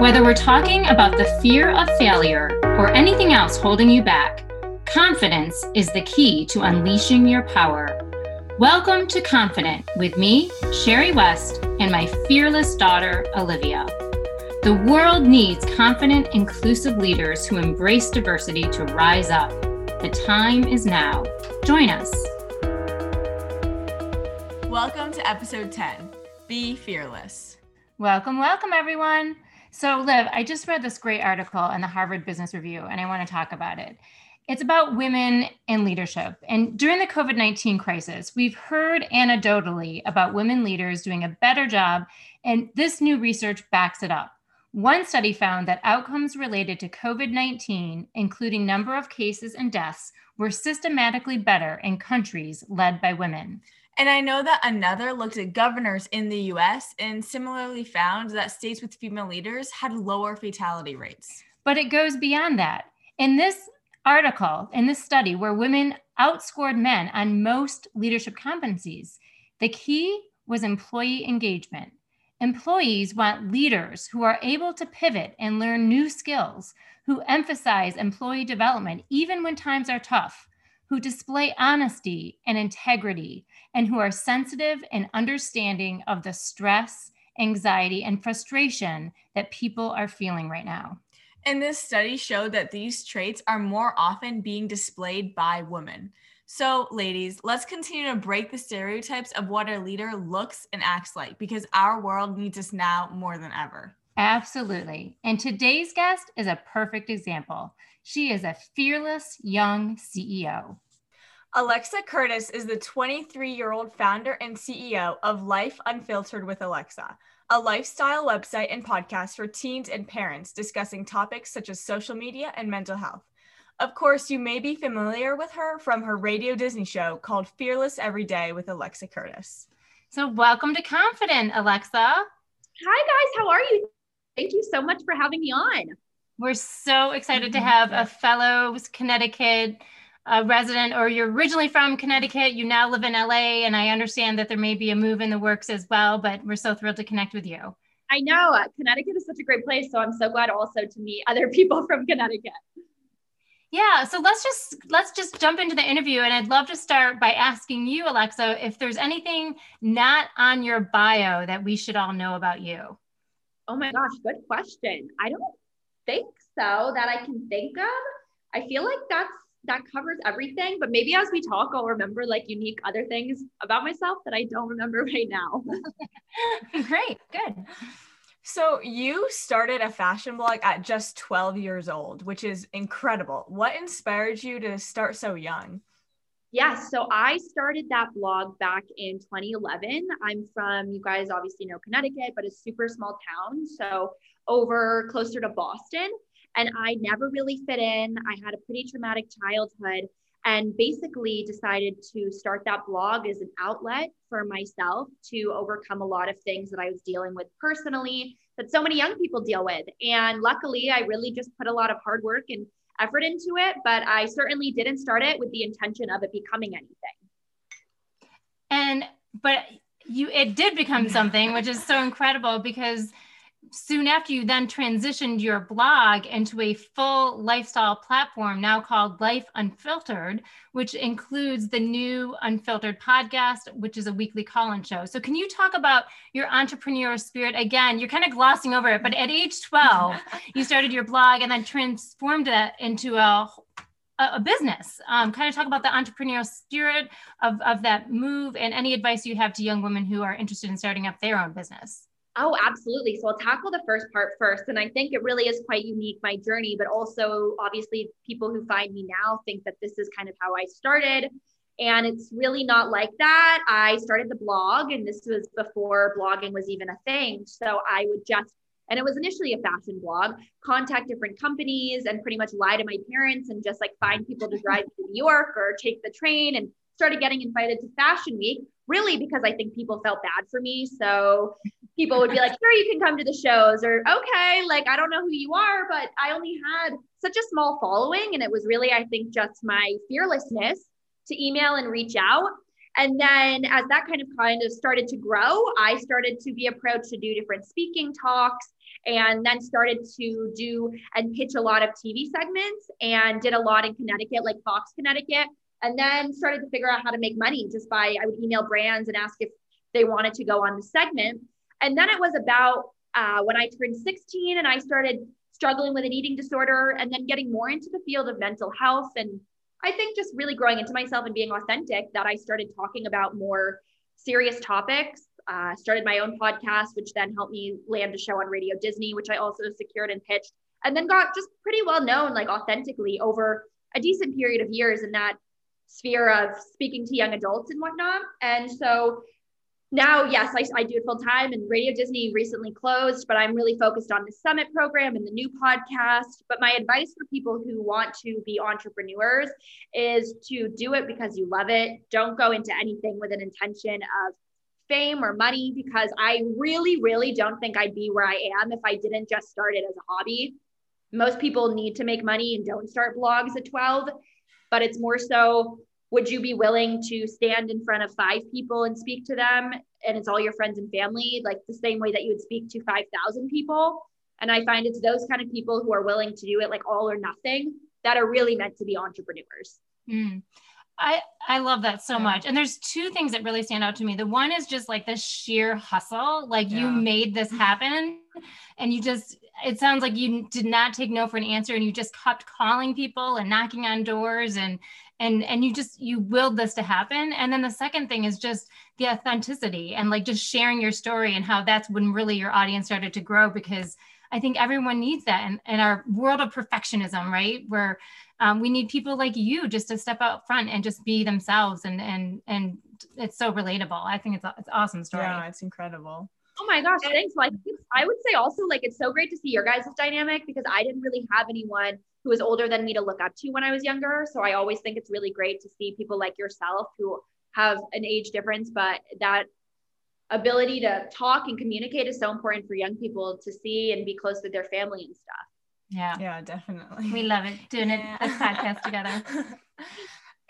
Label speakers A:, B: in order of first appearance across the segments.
A: Whether we're talking about the fear of failure or anything else holding you back, confidence is the key to unleashing your power. Welcome to Confident with me, Sherry West, and my fearless daughter, Olivia. The world needs confident, inclusive leaders who embrace diversity to rise up. The time is now. Join us.
B: Welcome to episode 10 Be Fearless.
A: Welcome, welcome, everyone. So, Liv, I just read this great article in the Harvard Business Review, and I want to talk about it. It's about women in leadership. And during the COVID 19 crisis, we've heard anecdotally about women leaders doing a better job, and this new research backs it up. One study found that outcomes related to COVID 19, including number of cases and deaths, were systematically better in countries led by women.
B: And I know that another looked at governors in the US and similarly found that states with female leaders had lower fatality rates.
A: But it goes beyond that. In this article, in this study, where women outscored men on most leadership competencies, the key was employee engagement. Employees want leaders who are able to pivot and learn new skills, who emphasize employee development even when times are tough, who display honesty and integrity, and who are sensitive and understanding of the stress, anxiety, and frustration that people are feeling right now.
B: And this study showed that these traits are more often being displayed by women. So, ladies, let's continue to break the stereotypes of what a leader looks and acts like because our world needs us now more than ever.
A: Absolutely. And today's guest is a perfect example. She is a fearless young CEO.
B: Alexa Curtis is the 23 year old founder and CEO of Life Unfiltered with Alexa, a lifestyle website and podcast for teens and parents discussing topics such as social media and mental health. Of course, you may be familiar with her from her Radio Disney show called Fearless Every Day with Alexa Curtis.
A: So, welcome to Confident, Alexa. Hi,
C: guys. How are you? Thank you so much for having me on.
A: We're so excited to have a fellow Connecticut uh, resident, or you're originally from Connecticut, you now live in LA, and I understand that there may be a move in the works as well, but we're so thrilled to connect with you.
C: I know uh, Connecticut is such a great place, so I'm so glad also to meet other people from Connecticut.
A: Yeah, so let's just let's just jump into the interview and I'd love to start by asking you Alexa if there's anything not on your bio that we should all know about you.
C: Oh my gosh, good question. I don't think so that I can think of. I feel like that's that covers everything, but maybe as we talk I'll remember like unique other things about myself that I don't remember right now.
A: Great, good.
B: So you started a fashion blog at just 12 years old, which is incredible. What inspired you to start so young?
C: Yes. So I started that blog back in 2011. I'm from, you guys obviously know Connecticut, but a super small town. So over closer to Boston. And I never really fit in. I had a pretty traumatic childhood and basically decided to start that blog as an outlet for myself to overcome a lot of things that I was dealing with personally that so many young people deal with. And luckily, I really just put a lot of hard work and effort into it, but I certainly didn't start it with the intention of it becoming anything.
A: And, but you, it did become something, which is so incredible because soon after you then transitioned your blog into a full lifestyle platform now called Life Unfiltered, which includes the new Unfiltered podcast, which is a weekly call in show. So, can you talk about your entrepreneurial spirit? Again, you're kind of glossing over it, but at age 12, you started your blog and then transformed it into a a business. Um, kind of talk about the entrepreneurial spirit of, of that move and any advice you have to young women who are interested in starting up their own business.
C: Oh, absolutely. So I'll tackle the first part first. And I think it really is quite unique, my journey, but also obviously people who find me now think that this is kind of how I started. And it's really not like that. I started the blog, and this was before blogging was even a thing. So I would just, and it was initially a fashion blog, contact different companies and pretty much lie to my parents and just like find people to drive to New York or take the train and started getting invited to Fashion Week, really because I think people felt bad for me. So people would be like, sure, you can come to the shows, or okay, like I don't know who you are, but I only had such a small following. And it was really, I think, just my fearlessness to email and reach out. And then as that kind of kind of started to grow, I started to be approached to do different speaking talks and then started to do and pitch a lot of TV segments and did a lot in Connecticut, like Fox Connecticut. And then started to figure out how to make money just by I would email brands and ask if they wanted to go on the segment. And then it was about uh, when I turned 16 and I started struggling with an eating disorder and then getting more into the field of mental health. And I think just really growing into myself and being authentic that I started talking about more serious topics. Uh, started my own podcast, which then helped me land a show on Radio Disney, which I also secured and pitched, and then got just pretty well known, like authentically, over a decent period of years in that sphere of speaking to young adults and whatnot. And so now, yes, I, I do it full time and Radio Disney recently closed, but I'm really focused on the summit program and the new podcast. But my advice for people who want to be entrepreneurs is to do it because you love it. Don't go into anything with an intention of fame or money because I really, really don't think I'd be where I am if I didn't just start it as a hobby. Most people need to make money and don't start blogs at 12, but it's more so would you be willing to stand in front of five people and speak to them and it's all your friends and family like the same way that you would speak to 5000 people and i find it's those kind of people who are willing to do it like all or nothing that are really meant to be entrepreneurs
A: mm. I, I love that so much. And there's two things that really stand out to me. The one is just like the sheer hustle. Like yeah. you made this happen and you just it sounds like you did not take no for an answer and you just kept calling people and knocking on doors and and and you just you willed this to happen. And then the second thing is just the authenticity and like just sharing your story and how that's when really your audience started to grow because i think everyone needs that in, in our world of perfectionism right? Where um, we need people like you just to step out front and just be themselves and and and it's so relatable. I think it's it's awesome story.
B: Yeah it's incredible
C: Oh my gosh, thanks. Like I would say also like it's so great to see your guys' dynamic because I didn't really have anyone who was older than me to look up to when I was younger. So I always think it's really great to see people like yourself who have an age difference, but that ability to talk and communicate is so important for young people to see and be close with their family and stuff.
A: Yeah.
B: Yeah, definitely.
A: We love it doing yeah. it this podcast together.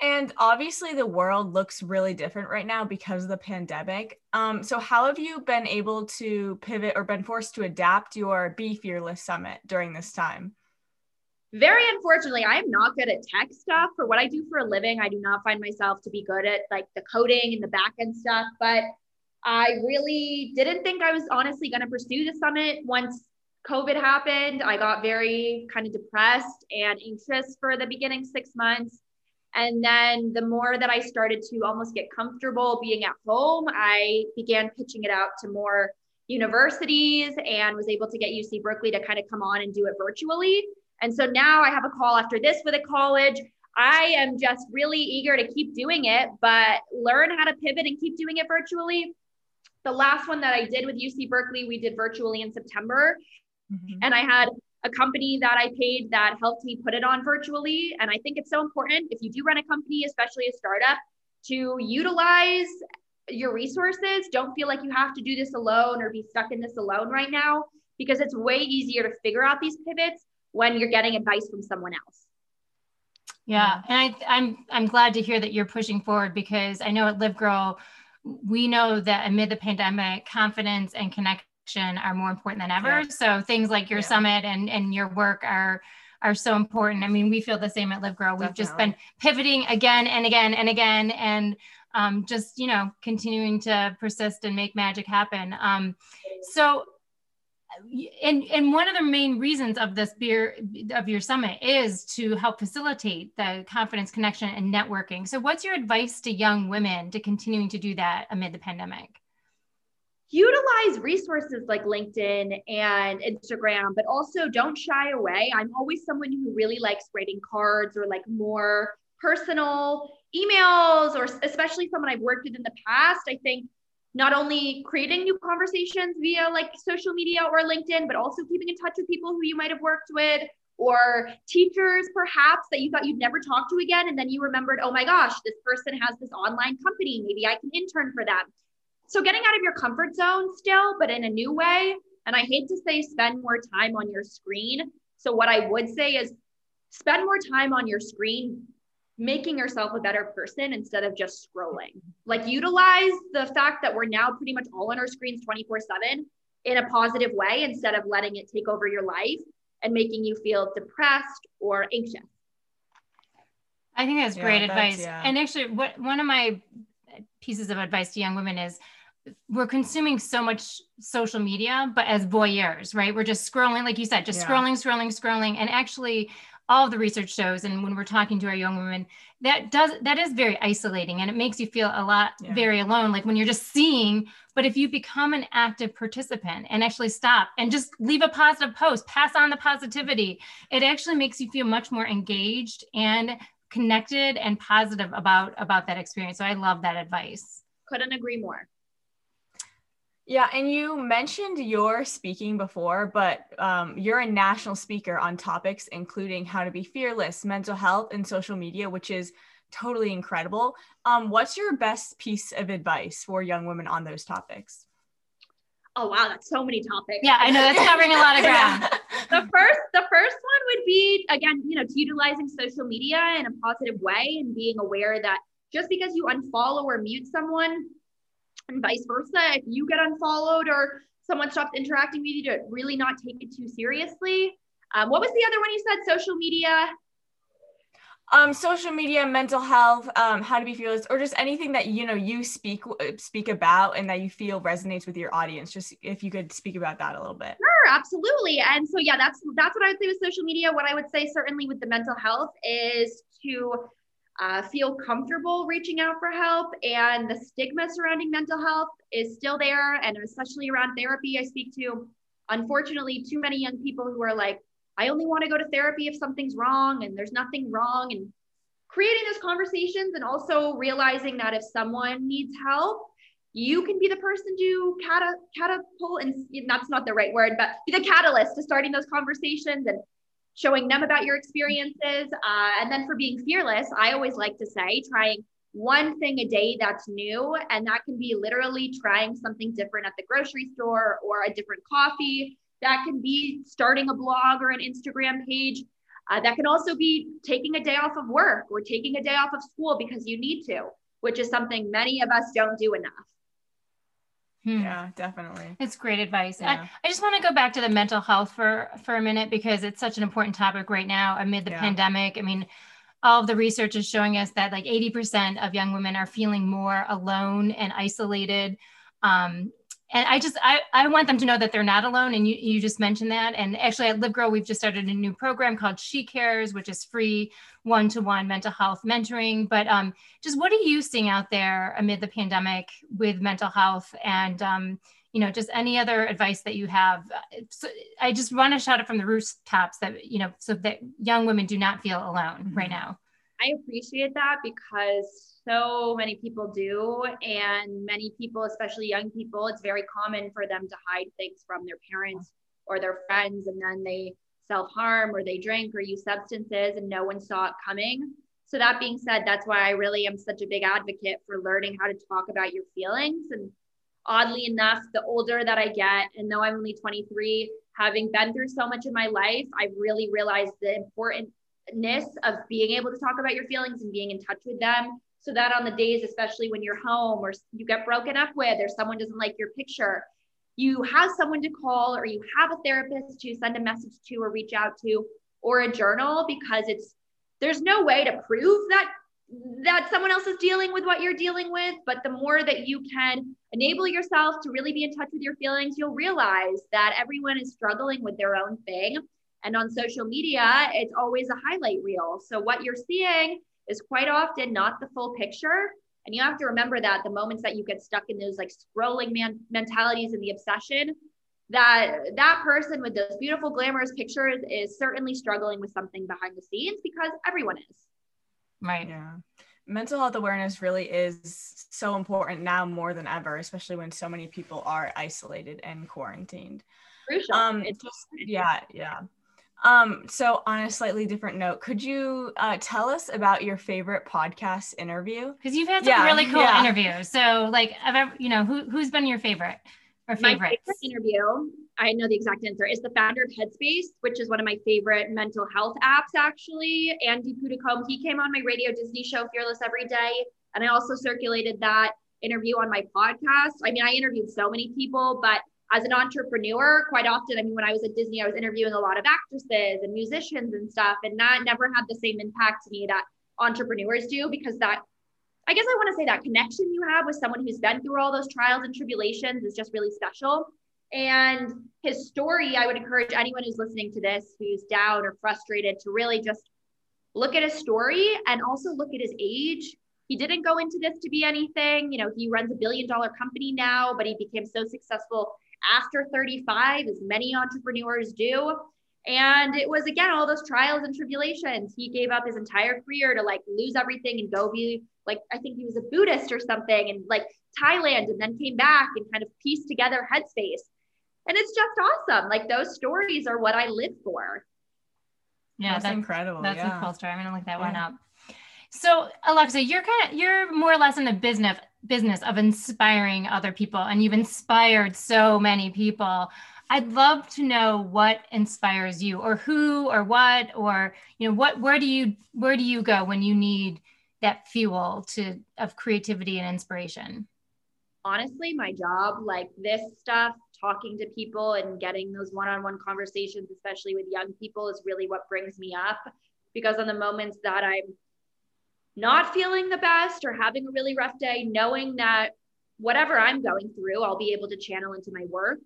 B: And obviously, the world looks really different right now because of the pandemic. Um, so, how have you been able to pivot or been forced to adapt your Be Fearless Summit during this time?
C: Very unfortunately, I am not good at tech stuff. For what I do for a living, I do not find myself to be good at like the coding and the back end stuff. But I really didn't think I was honestly going to pursue the summit once COVID happened. I got very kind of depressed and anxious for the beginning six months. And then the more that I started to almost get comfortable being at home, I began pitching it out to more universities and was able to get UC Berkeley to kind of come on and do it virtually. And so now I have a call after this with a college. I am just really eager to keep doing it, but learn how to pivot and keep doing it virtually. The last one that I did with UC Berkeley, we did virtually in September. Mm-hmm. And I had a company that I paid that helped me put it on virtually. And I think it's so important if you do run a company, especially a startup, to utilize your resources. Don't feel like you have to do this alone or be stuck in this alone right now because it's way easier to figure out these pivots when you're getting advice from someone else.
A: Yeah, and I, I'm I'm glad to hear that you're pushing forward because I know at LiveGirl, we know that amid the pandemic, confidence and connect are more important than ever. Yeah. So things like your yeah. summit and and your work are are so important. I mean, we feel the same at LiveGirl. We've just been pivoting again and again and again, and um, just you know continuing to persist and make magic happen. Um, so, and and one of the main reasons of this beer of your summit is to help facilitate the confidence, connection, and networking. So, what's your advice to young women to continuing to do that amid the pandemic?
C: Utilize resources like LinkedIn and Instagram, but also don't shy away. I'm always someone who really likes writing cards or like more personal emails, or especially someone I've worked with in the past. I think not only creating new conversations via like social media or LinkedIn, but also keeping in touch with people who you might have worked with or teachers perhaps that you thought you'd never talk to again. And then you remembered, oh my gosh, this person has this online company. Maybe I can intern for them. So getting out of your comfort zone still, but in a new way. And I hate to say spend more time on your screen. So what I would say is spend more time on your screen making yourself a better person instead of just scrolling. Like utilize the fact that we're now pretty much all on our screens 24 7 in a positive way instead of letting it take over your life and making you feel depressed or anxious.
A: I think that's yeah, great that's, advice. Yeah. And actually, what one of my pieces of advice to young women is we're consuming so much social media, but as voyeurs, right? We're just scrolling, like you said, just yeah. scrolling, scrolling, scrolling. And actually, all the research shows, and when we're talking to our young women, that does that is very isolating, and it makes you feel a lot yeah. very alone. Like when you're just seeing. But if you become an active participant and actually stop and just leave a positive post, pass on the positivity, it actually makes you feel much more engaged and connected and positive about about that experience. So I love that advice.
C: Couldn't agree more.
B: Yeah, and you mentioned your speaking before, but um, you're a national speaker on topics including how to be fearless, mental health, and social media, which is totally incredible. Um, what's your best piece of advice for young women on those topics?
C: Oh wow, that's so many topics.
A: Yeah, I know that's covering a lot of ground.
C: the first, the first one would be again, you know, utilizing social media in a positive way and being aware that just because you unfollow or mute someone and vice versa. If you get unfollowed or someone stops interacting with you, to really not take it too seriously. Um, what was the other one you said? Social media.
B: Um, social media, mental health, um, how to be fearless, or just anything that you know you speak speak about and that you feel resonates with your audience. Just if you could speak about that a little bit.
C: Sure, absolutely. And so yeah, that's that's what I would say with social media. What I would say certainly with the mental health is to uh, feel comfortable reaching out for help. And the stigma surrounding mental health is still there. And especially around therapy, I speak to, unfortunately, too many young people who are like, I only want to go to therapy if something's wrong and there's nothing wrong. And creating those conversations and also realizing that if someone needs help, you can be the person to catapult, and that's not the right word, but be the catalyst to starting those conversations and showing them about your experiences. Uh, and then for being fearless, I always like to say, trying one thing a day that's new. And that can be literally trying something different at the grocery store or a different coffee. That can be starting a blog or an Instagram page. Uh, that can also be taking a day off of work or taking a day off of school because you need to, which is something many of us don't do enough.
B: Hmm. Yeah, definitely.
A: It's great advice. Yeah. I, I, just want to go back to the mental health for for a minute because it's such an important topic right now amid the yeah. pandemic. I mean, all of the research is showing us that like 80% of young women are feeling more alone and isolated um, and I just I, I want them to know that they're not alone. And you, you just mentioned that. And actually at Grow, we've just started a new program called She Cares, which is free one-to-one mental health mentoring. But um, just what are you seeing out there amid the pandemic with mental health and um, you know, just any other advice that you have. So I just want to shout it from the rooftops that, you know, so that young women do not feel alone right now.
C: I appreciate that because so many people do. And many people, especially young people, it's very common for them to hide things from their parents or their friends. And then they self harm or they drink or use substances and no one saw it coming. So, that being said, that's why I really am such a big advocate for learning how to talk about your feelings. And oddly enough, the older that I get, and though I'm only 23, having been through so much in my life, I've really realized the importantness of being able to talk about your feelings and being in touch with them. So that on the days, especially when you're home or you get broken up with, or someone doesn't like your picture, you have someone to call or you have a therapist to send a message to or reach out to or a journal because it's there's no way to prove that that someone else is dealing with what you're dealing with. But the more that you can enable yourself to really be in touch with your feelings you'll realize that everyone is struggling with their own thing and on social media it's always a highlight reel so what you're seeing is quite often not the full picture. And you have to remember that the moments that you get stuck in those like scrolling man- mentalities and the obsession, that that person with those beautiful glamorous pictures is certainly struggling with something behind the scenes because everyone is.
B: Right. Yeah. Mental health awareness really is so important now more than ever, especially when so many people are isolated and quarantined.
C: Crucial. Um,
B: it's just, yeah, yeah. Um, so on a slightly different note, could you uh, tell us about your favorite podcast interview?
A: Because you've had some yeah, really cool yeah. interviews. So like, ever, you know, who who's been your favorite or favorites?
C: My favorite interview, I know the exact answer, is the founder of Headspace, which is one of my favorite mental health apps, actually. Andy Puddicombe, he came on my Radio Disney show, Fearless Every Day. And I also circulated that interview on my podcast. I mean, I interviewed so many people, but as an entrepreneur, quite often, I mean, when I was at Disney, I was interviewing a lot of actresses and musicians and stuff, and that never had the same impact to me that entrepreneurs do because that I guess I want to say that connection you have with someone who's been through all those trials and tribulations is just really special. And his story, I would encourage anyone who's listening to this who's down or frustrated to really just look at his story and also look at his age. He didn't go into this to be anything. You know, he runs a billion dollar company now, but he became so successful after 35, as many entrepreneurs do. And it was again all those trials and tribulations. He gave up his entire career to like lose everything and go be like I think he was a Buddhist or something and like Thailand and then came back and kind of pieced together headspace. And it's just awesome. Like those stories are what I live for.
A: Yeah,
B: that's, that's incredible.
A: That's
B: yeah.
A: a cool story. I'm gonna look that yeah. one up. So Alexa, you're kind of you're more or less in the business business of inspiring other people, and you've inspired so many people. I'd love to know what inspires you, or who, or what, or you know, what where do you where do you go when you need that fuel to of creativity and inspiration?
C: Honestly, my job, like this stuff, talking to people and getting those one-on-one conversations, especially with young people, is really what brings me up. Because on the moments that I'm not feeling the best or having a really rough day, knowing that whatever I'm going through, I'll be able to channel into my work.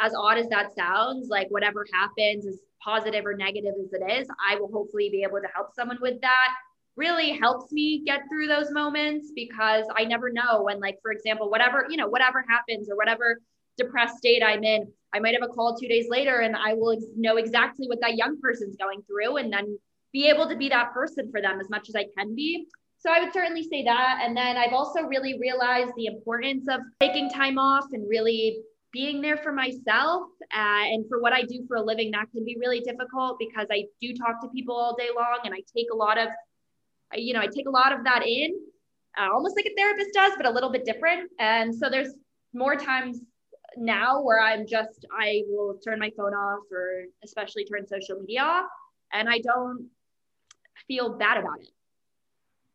C: As odd as that sounds, like whatever happens, as positive or negative as it is, I will hopefully be able to help someone with that. Really helps me get through those moments because I never know when, like, for example, whatever, you know, whatever happens or whatever depressed state I'm in, I might have a call two days later and I will know exactly what that young person's going through and then be able to be that person for them as much as I can be. So I would certainly say that. And then I've also really realized the importance of taking time off and really being there for myself uh, and for what I do for a living. That can be really difficult because I do talk to people all day long and I take a lot of, you know, I take a lot of that in, uh, almost like a therapist does, but a little bit different. And so there's more times now where I'm just, I will turn my phone off or especially turn social media off and I don't feel bad about it.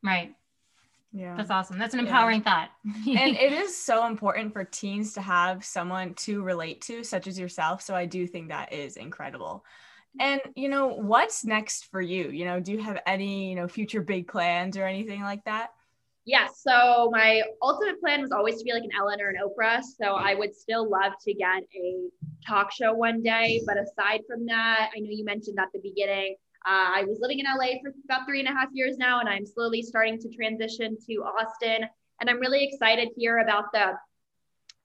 A: Right. Yeah. That's awesome. That's an empowering yeah. thought.
B: and it is so important for teens to have someone to relate to, such as yourself. So I do think that is incredible. And you know, what's next for you? You know, do you have any, you know, future big plans or anything like that?
C: Yes. Yeah, so my ultimate plan was always to be like an Ellen or an Oprah. So I would still love to get a talk show one day. But aside from that, I know you mentioned at the beginning, uh, I was living in LA for about three and a half years now, and I'm slowly starting to transition to Austin. And I'm really excited here about the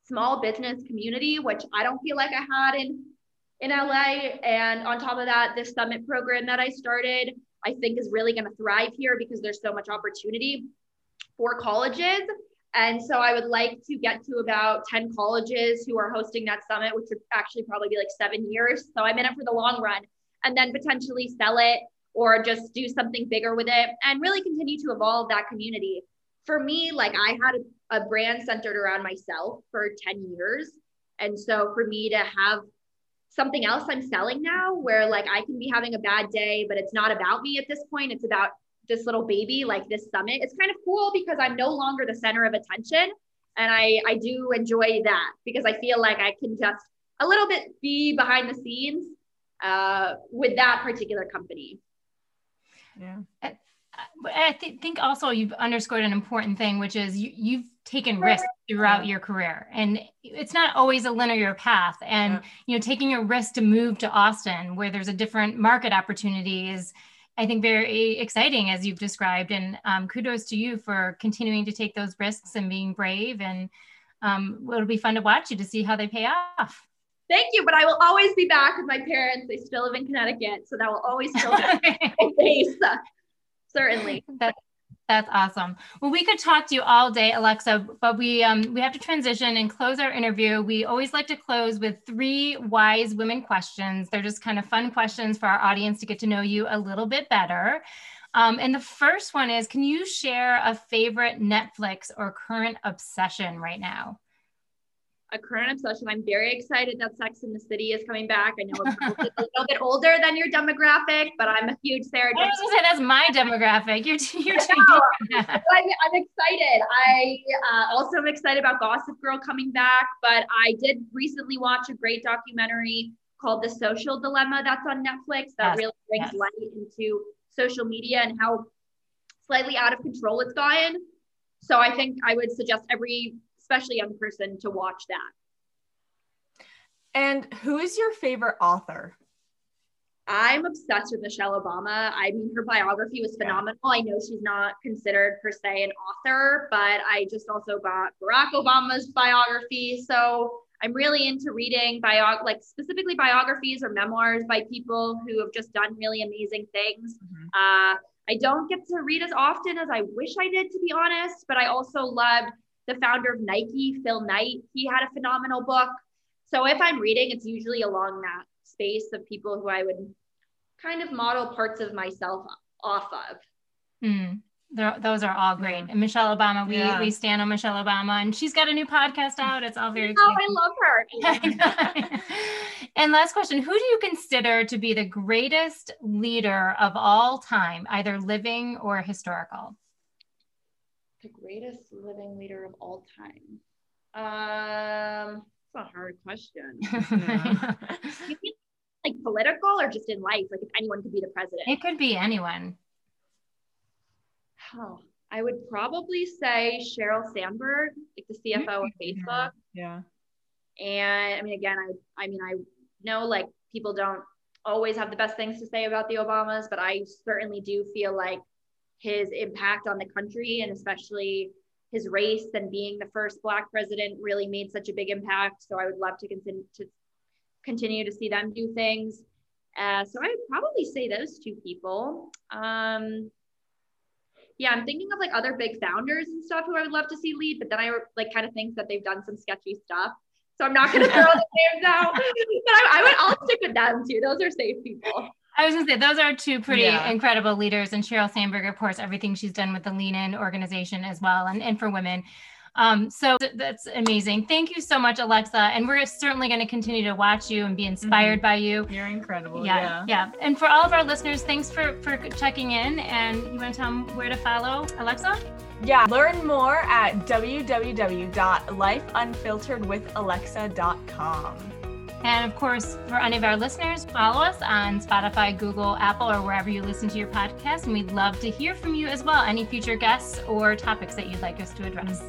C: small business community, which I don't feel like I had in in LA. And on top of that, this summit program that I started, I think is really going to thrive here because there's so much opportunity for colleges. And so I would like to get to about 10 colleges who are hosting that summit, which would actually probably be like seven years. So I'm in it for the long run and then potentially sell it or just do something bigger with it and really continue to evolve that community. For me, like I had a, brand centered around myself for 10 years. And so for me to have something else I'm selling now where like I can be having a bad day, but it's not about me at this point. It's about this little baby, like this summit. It's kind of cool because I'm no longer the center of attention. And I, I do enjoy that because I feel like I can just a little bit be behind the scenes uh, with that particular company.
A: Yeah. I th- think also you've underscored an important thing, which is you, you've taken risks throughout your career, and it's not always a linear path. And yeah. you know, taking a risk to move to Austin, where there's a different market opportunity, is I think very exciting, as you've described. And um, kudos to you for continuing to take those risks and being brave. And um, it'll be fun to watch you to see how they pay off.
C: Thank you, but I will always be back with my parents. They still live in Connecticut, so that will always still be face. Certainly.
A: That's that's awesome. Well, we could talk to you all day, Alexa, but we um, we have to transition and close our interview. We always like to close with three wise women questions. They're just kind of fun questions for our audience to get to know you a little bit better. Um, and the first one is, can you share a favorite Netflix or current obsession right now?
C: A current obsession. I'm very excited that Sex in the City is coming back. I know it's a little bit older than your demographic, but I'm a huge Sarah.
A: I was gonna say that's my demographic. You're you're
C: I'm, I'm, excited. I uh, also am excited about Gossip Girl coming back, but I did recently watch a great documentary called The Social Dilemma that's on Netflix that yes. really brings yes. light into social media and how slightly out of control it's gotten. So I think I would suggest every especially young person to watch that.
B: And who is your favorite author?
C: I'm obsessed with Michelle Obama. I mean, her biography was phenomenal. Yeah. I know she's not considered per se an author, but I just also got Barack Obama's biography. So I'm really into reading bio, like specifically biographies or memoirs by people who have just done really amazing things. Mm-hmm. Uh, I don't get to read as often as I wish I did, to be honest, but I also loved the founder of Nike, Phil Knight. He had a phenomenal book. So if I'm reading, it's usually along that space of people who I would kind of model parts of myself off of.
A: Mm, those are all great. And Michelle Obama, we yeah. we stand on Michelle Obama, and she's got a new podcast out. It's all very.
C: Oh, I love
A: her. and last question: Who do you consider to be the greatest leader of all time, either living or historical?
C: The greatest living leader of all time? Um, it's a hard question. like political or just in life? Like if anyone could be the president?
A: It could be anyone.
C: Oh, I would probably say Sheryl Sandberg, like the CFO mm-hmm. of Facebook.
B: Yeah.
C: And I mean, again, I I mean, I know like people don't always have the best things to say about the Obamas, but I certainly do feel like his impact on the country and especially his race and being the first black president really made such a big impact. So I would love to continue to continue to see them do things. Uh, so I would probably say those two people. Um, yeah, I'm thinking of like other big founders and stuff who I would love to see lead, but then I like kind of think that they've done some sketchy stuff. So I'm not going to throw the names out, but I, I would, I'll stick with them too. Those are safe people.
A: I was gonna say those are two pretty yeah. incredible leaders, and Sheryl Sandberg, of course, everything she's done with the Lean In organization as well, and, and for women. Um, so that's amazing. Thank you so much, Alexa. And we're certainly going to continue to watch you and be inspired mm-hmm. by you.
B: You're incredible.
A: Yeah, yeah, yeah. And for all of our listeners, thanks for for checking in. And you want to tell them where to follow Alexa?
B: Yeah, learn more at www.lifeunfilteredwithalexa.com.
A: And of course, for any of our listeners, follow us on Spotify, Google, Apple, or wherever you listen to your podcast. And we'd love to hear from you as well. Any future guests or topics that you'd like us to address.